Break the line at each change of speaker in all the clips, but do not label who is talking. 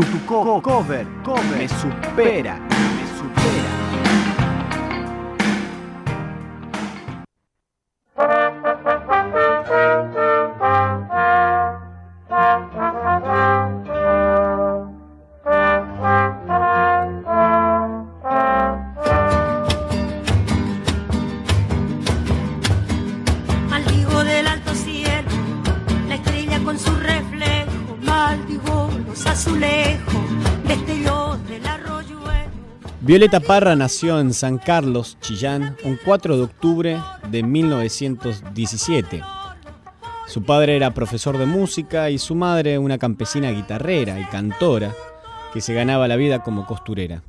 Tu, tu co- cover, cover, me supera, me supera.
Del.
Violeta Parra nació en San Carlos, Chillán, un 4 de octubre de 1917. Su padre era profesor de música y su madre una campesina guitarrera y cantora que se ganaba la vida como costurera.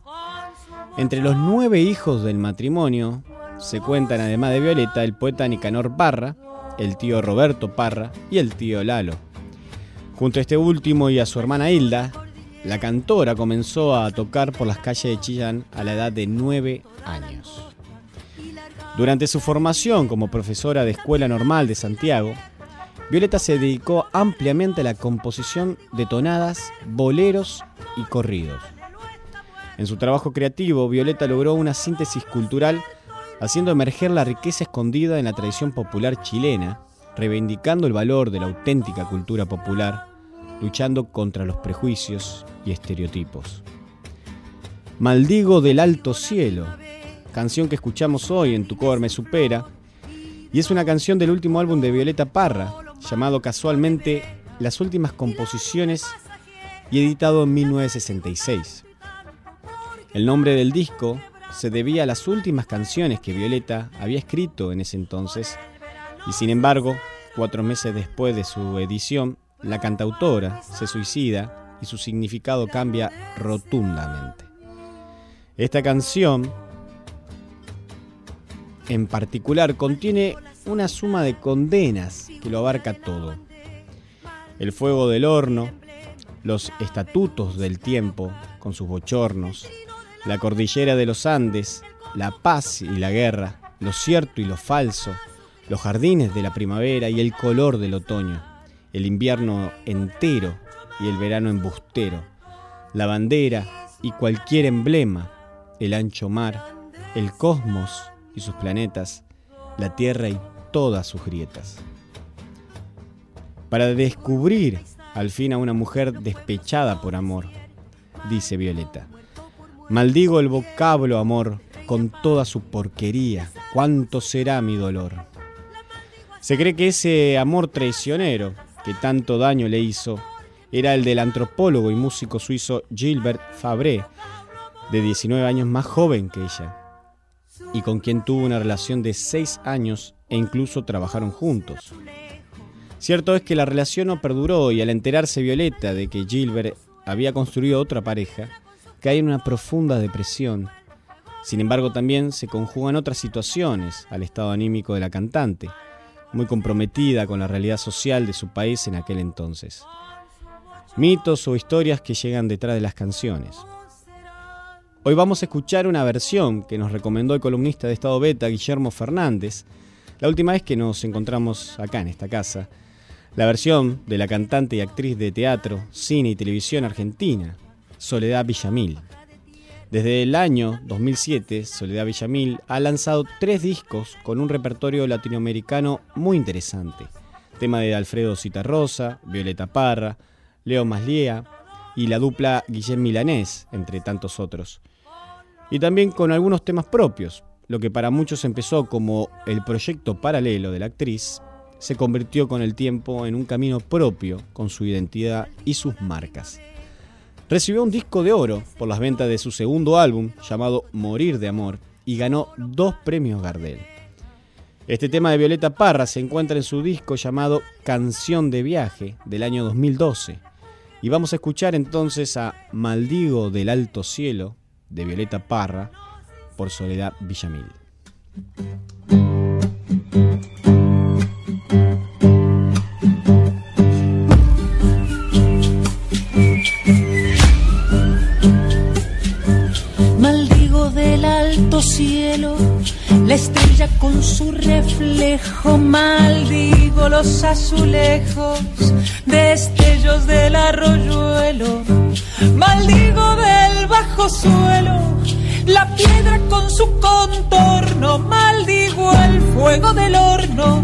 Entre los nueve hijos del matrimonio se cuentan, además de Violeta, el poeta Nicanor Parra, el tío Roberto Parra y el tío Lalo. Junto a este último y a su hermana Hilda, la cantora comenzó a tocar por las calles de Chillán a la edad de nueve años. Durante su formación como profesora de Escuela Normal de Santiago, Violeta se dedicó ampliamente a la composición de tonadas, boleros y corridos. En su trabajo creativo, Violeta logró una síntesis cultural haciendo emerger la riqueza escondida en la tradición popular chilena, reivindicando el valor de la auténtica cultura popular, luchando contra los prejuicios y estereotipos. Maldigo del alto cielo, canción que escuchamos hoy en Tu cover me supera, y es una canción del último álbum de Violeta Parra, llamado casualmente Las últimas composiciones y editado en 1966. El nombre del disco se debía a las últimas canciones que Violeta había escrito en ese entonces, y sin embargo, cuatro meses después de su edición, la cantautora se suicida y su significado cambia rotundamente. Esta canción, en particular, contiene una suma de condenas que lo abarca todo. El fuego del horno, los estatutos del tiempo con sus bochornos, la cordillera de los Andes, la paz y la guerra, lo cierto y lo falso, los jardines de la primavera y el color del otoño, el invierno entero y el verano embustero, la bandera y cualquier emblema, el ancho mar, el cosmos y sus planetas, la tierra y todas sus grietas. Para descubrir al fin a una mujer despechada por amor, dice Violeta. Maldigo el vocablo amor con toda su porquería, cuánto será mi dolor. Se cree que ese amor traicionero que tanto daño le hizo era el del antropólogo y músico suizo Gilbert Fabre, de 19 años más joven que ella, y con quien tuvo una relación de 6 años e incluso trabajaron juntos. Cierto es que la relación no perduró y al enterarse Violeta de que Gilbert había construido otra pareja, cae en una profunda depresión. Sin embargo, también se conjugan otras situaciones al estado anímico de la cantante, muy comprometida con la realidad social de su país en aquel entonces. Mitos o historias que llegan detrás de las canciones. Hoy vamos a escuchar una versión que nos recomendó el columnista de Estado Beta, Guillermo Fernández, la última vez que nos encontramos acá en esta casa. La versión de la cantante y actriz de teatro, cine y televisión argentina, Soledad Villamil. Desde el año 2007, Soledad Villamil ha lanzado tres discos con un repertorio latinoamericano muy interesante. Tema de Alfredo Citarrosa, Violeta Parra, Leo Maslía y la dupla Guillem Milanés, entre tantos otros. Y también con algunos temas propios, lo que para muchos empezó como el proyecto paralelo de la actriz, se convirtió con el tiempo en un camino propio con su identidad y sus marcas. Recibió un disco de oro por las ventas de su segundo álbum llamado Morir de Amor y ganó dos premios Gardel. Este tema de Violeta Parra se encuentra en su disco llamado Canción de Viaje del año 2012. Y vamos a escuchar entonces a Maldigo del Alto Cielo de Violeta Parra por Soledad Villamil.
Reflejo. Maldigo los azulejos, destellos del arroyuelo. Maldigo
bajo suelo, la piedra con su contorno, maldigo el fuego del horno,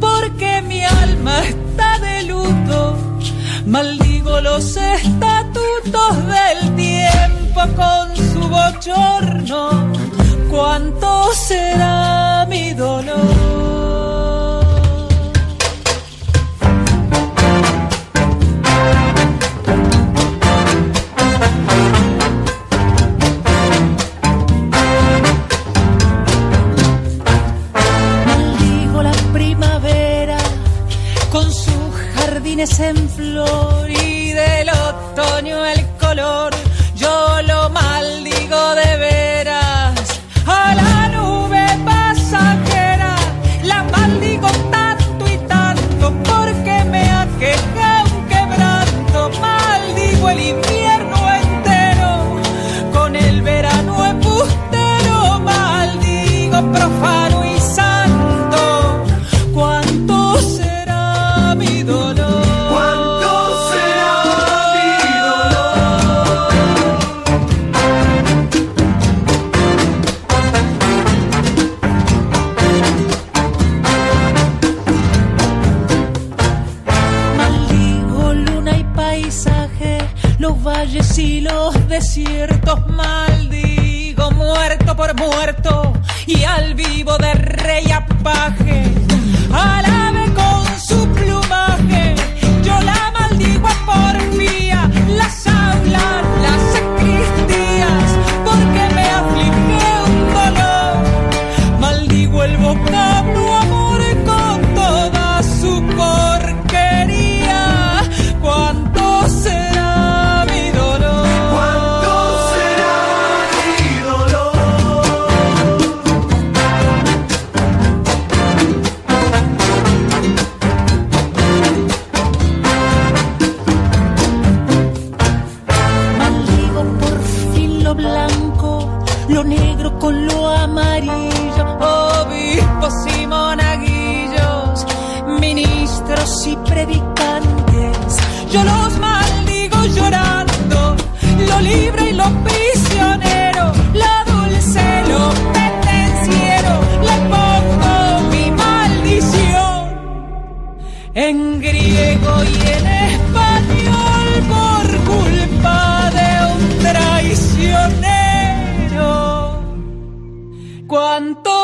porque mi alma está de luto, maldigo los estatutos del tiempo con su bochorno, cuánto será mi dolor. Flor y del otoño el color, y los desiertos maldigo, muerto por muerto y al vivo de rey apaje. lo blanco, lo negro con lo amarillo, obispos y monaguillos, ministros y predicantes. Yo los maldigo llorando, lo libre tanto